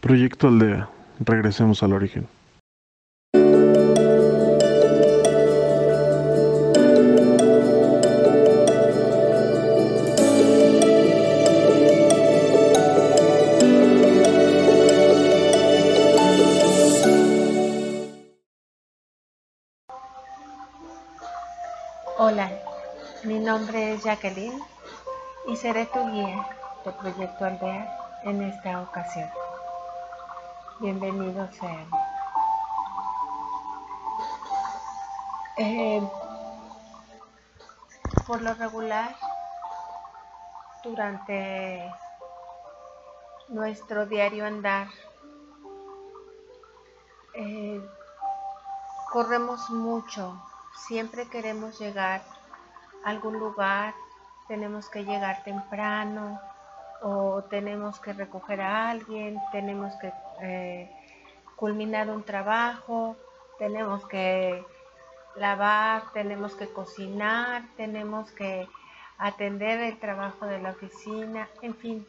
Proyecto Aldea. Regresemos al origen. Hola, mi nombre es Jacqueline y seré tu guía de Proyecto Aldea en esta ocasión. Bienvenidos sean. Eh, por lo regular, durante nuestro diario andar, eh, corremos mucho siempre queremos llegar a algún lugar, tenemos que llegar temprano o tenemos que recoger a alguien, tenemos que eh, culminar un trabajo, tenemos que lavar, tenemos que cocinar, tenemos que atender el trabajo de la oficina, en fin,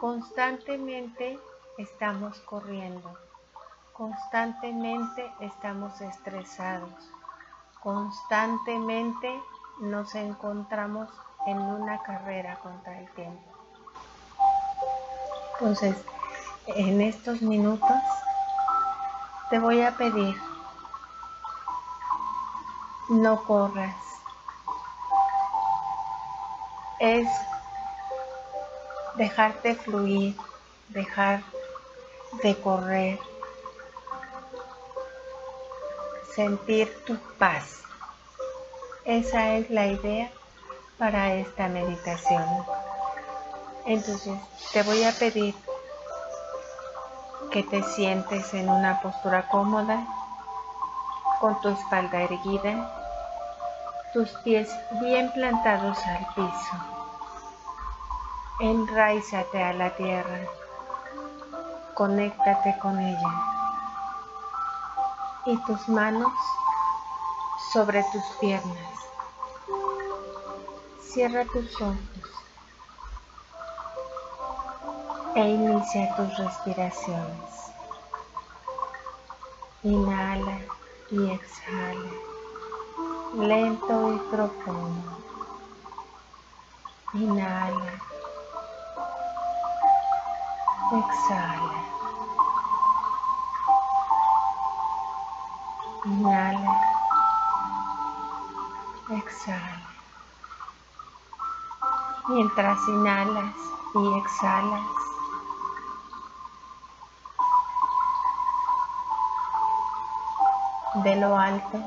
constantemente estamos corriendo, constantemente estamos estresados constantemente nos encontramos en una carrera contra el tiempo. Entonces, en estos minutos te voy a pedir, no corras. Es dejarte fluir, dejar de correr, sentir tu paz. Esa es la idea para esta meditación. Entonces, te voy a pedir que te sientes en una postura cómoda, con tu espalda erguida, tus pies bien plantados al piso. Enraízate a la tierra, conéctate con ella y tus manos sobre tus piernas. Cierra tus ojos e inicia tus respiraciones. Inhala y exhala, lento y profundo. Inhala, exhala. Inhala. Exhala. Mientras inhalas y exhalas, de lo alto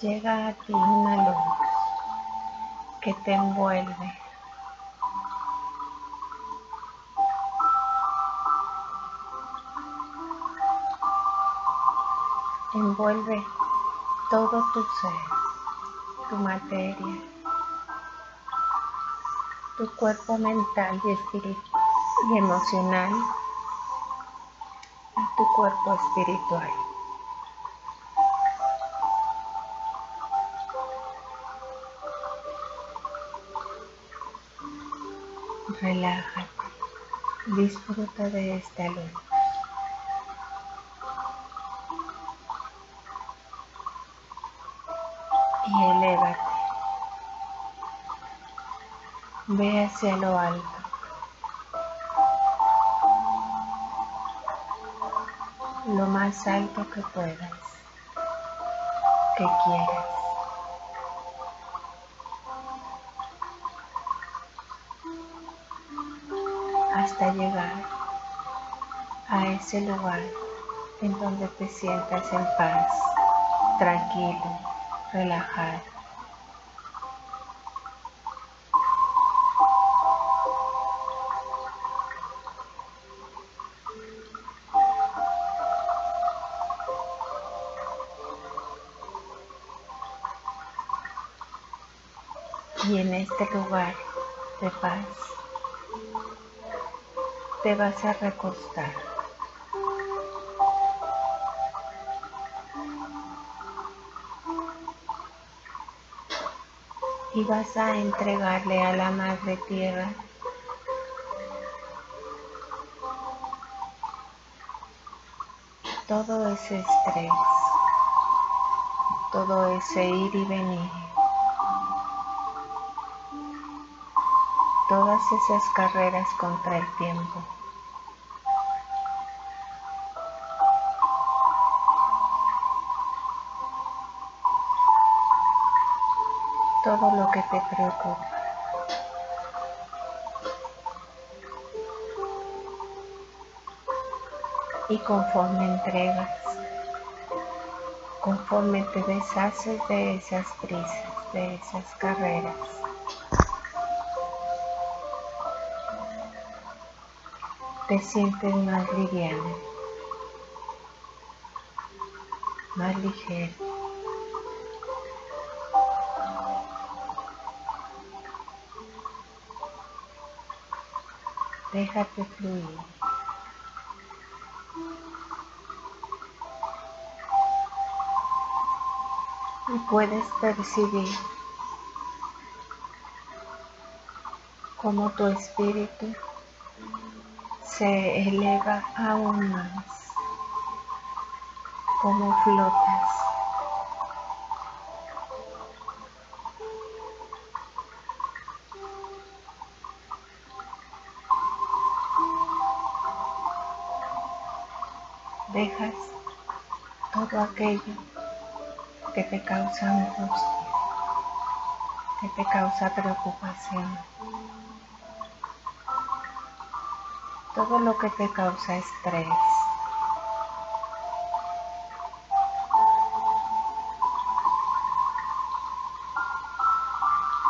llega a ti una luz que te envuelve envuelve todo tu ser, tu materia, tu cuerpo mental y espiritual y emocional y tu cuerpo espiritual. Relájate, disfruta de esta luz. y elévate. Ve hacia lo alto. Lo más alto que puedas, que quieras. Hasta llegar a ese lugar en donde te sientas en paz, tranquilo relajar. Y en este lugar de paz te vas a recostar. y vas a entregarle a la Madre Tierra todo ese estrés, todo ese ir y venir, todas esas carreras contra el tiempo. todo lo que te preocupa. Y conforme entregas, conforme te deshaces de esas prisas, de esas carreras, te sientes más liviano, más ligero. Déjate fluir. Y puedes percibir cómo tu espíritu se eleva aún más, como flotas. dejas todo aquello que te causa angustia, que te causa preocupación, todo lo que te causa estrés.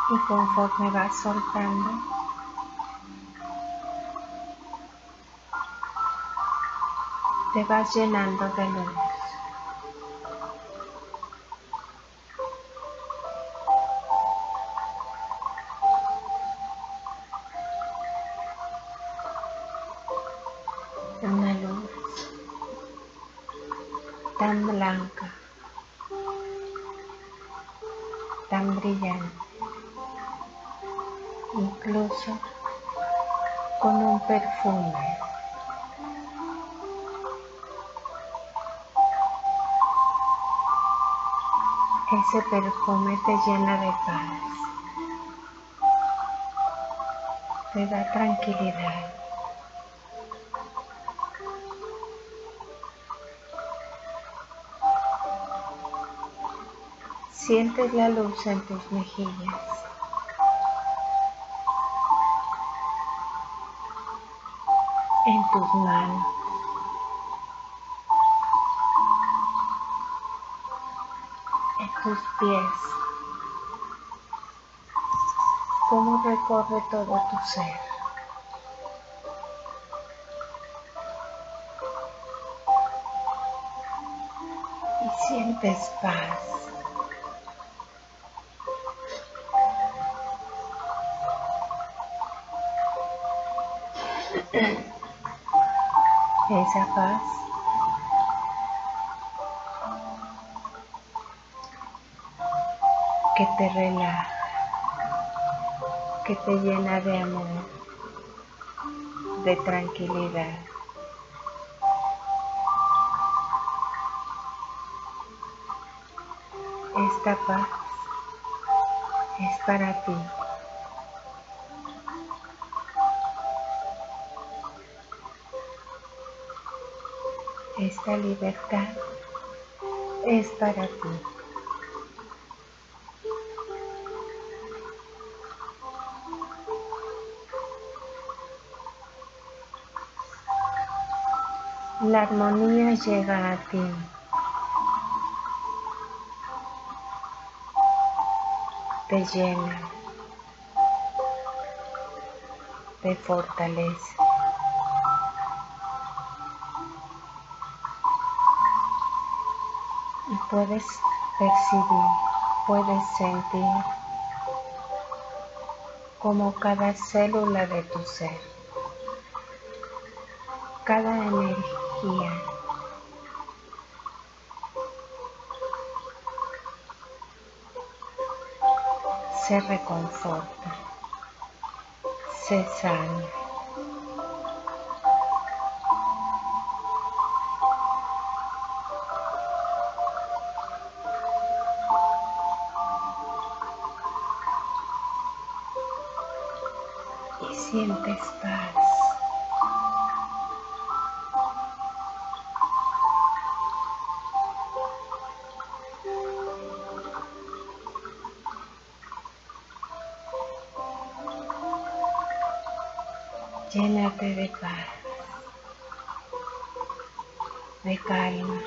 Y conforme vas soltando, te vas llenando de luz. Ese perfume te llena de paz, te da tranquilidad. Sientes la luz en tus mejillas. En tus manos. Tus pies, cómo recorre todo tu ser. Y sientes paz. Esa paz que te relaja, que te llena de amor, de tranquilidad. Esta paz es para ti. Esta libertad es para ti. La armonía llega a ti. Te llena, te fortalece. Y puedes percibir, puedes sentir como cada célula de tu ser, cada energía se reconforta, se sana. Llénate de paz, de calma.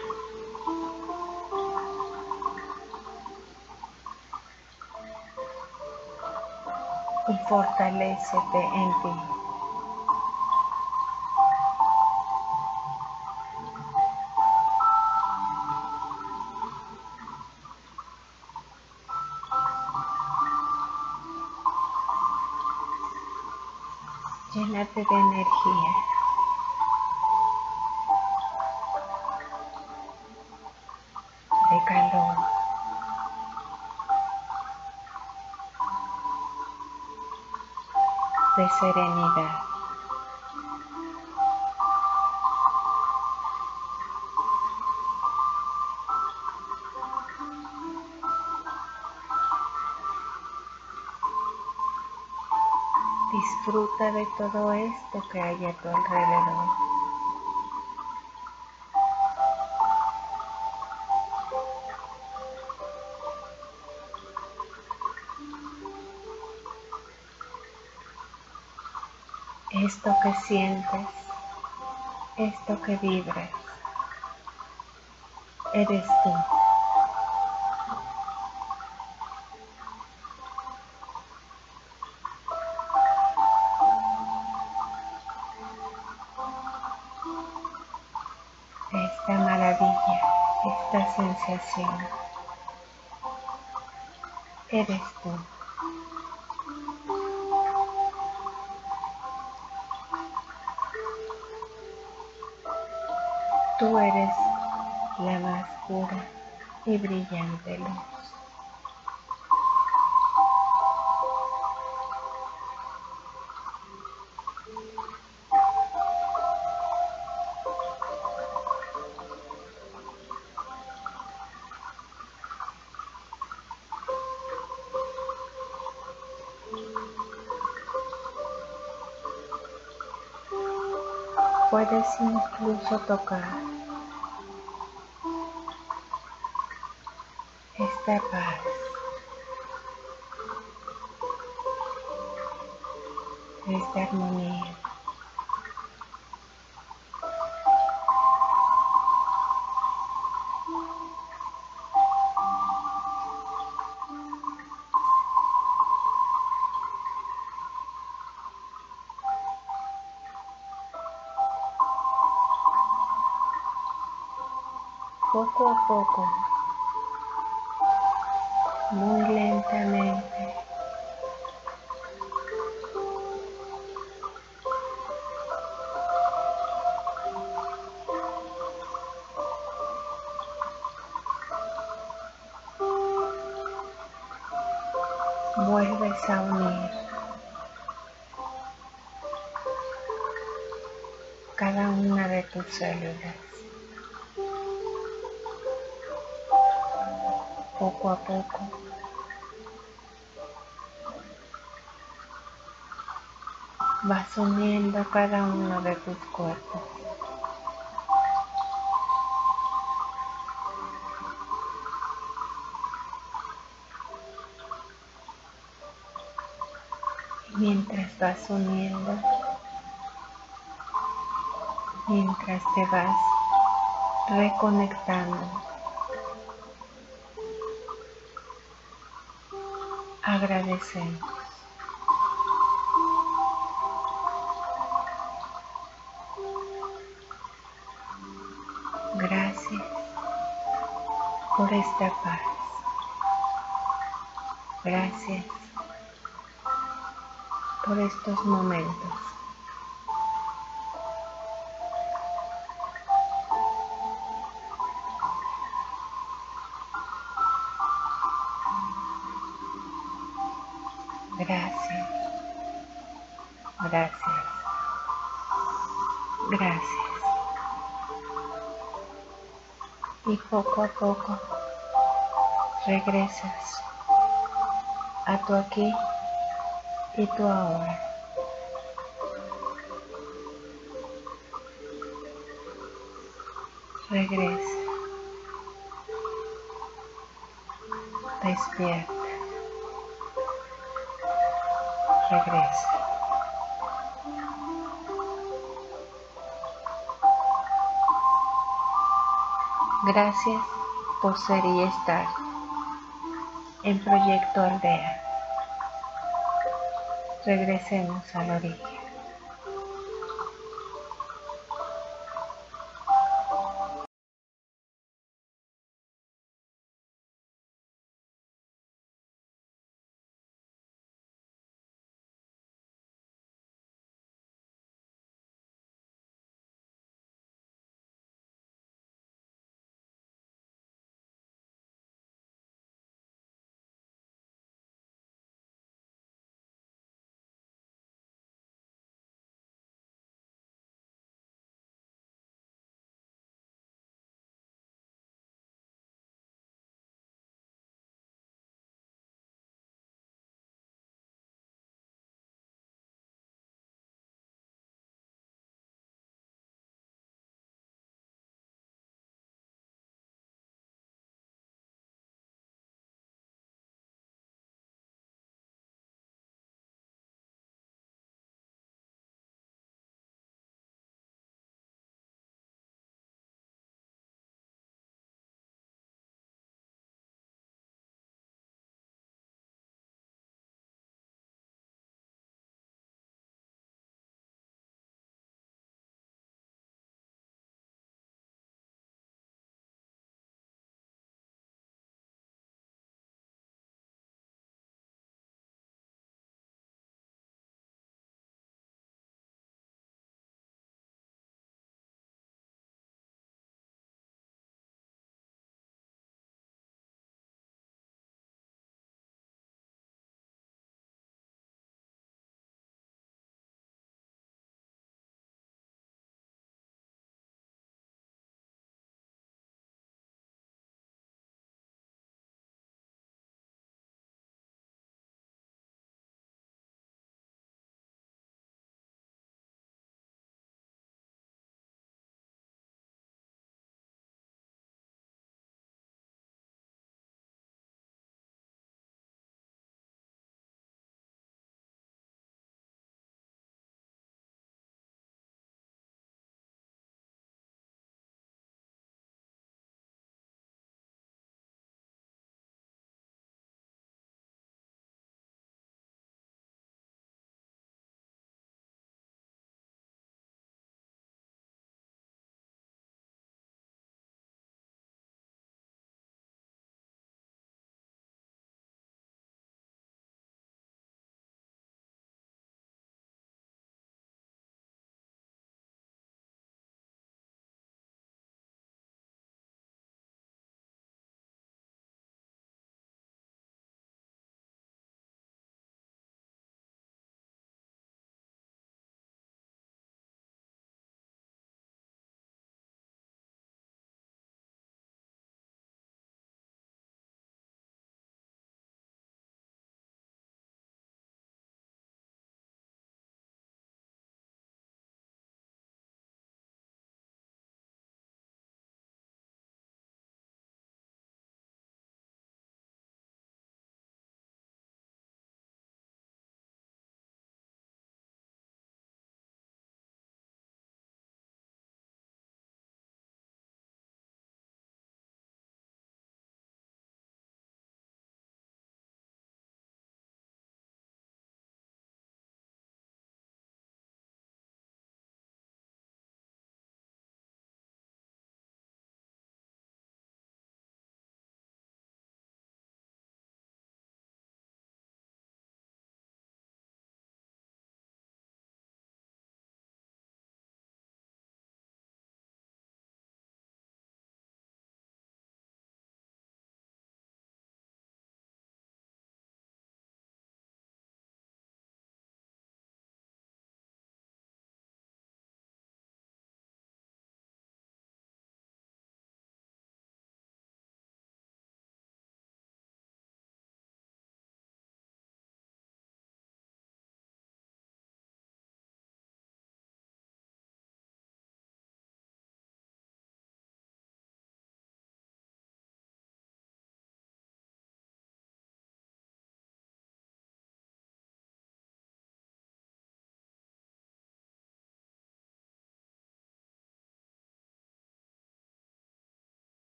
y fortalecete en ti. Serenidad. Disfruta de todo esto que hay a tu alrededor. Esto que sientes, esto que vibras, eres tú. esta maravilla, esta sensación. Eres tú. Tú eres la más pura y brillante luz. Puedes incluso tocar esta paz. Esta armonía. poco a poco, células. poco a poco. Vas uniendo cada uno de tus cuerpos. Mientras vas uniendo, mientras te vas reconectando agradecemos. Gracias por esta paz. Gracias por estos momentos. y poco a poco regresas a tu aquí y tu ahora. Regresa. Despierta. Regresa. Gracias por ser y estar en Proyecto Aldea. Regresemos al origen.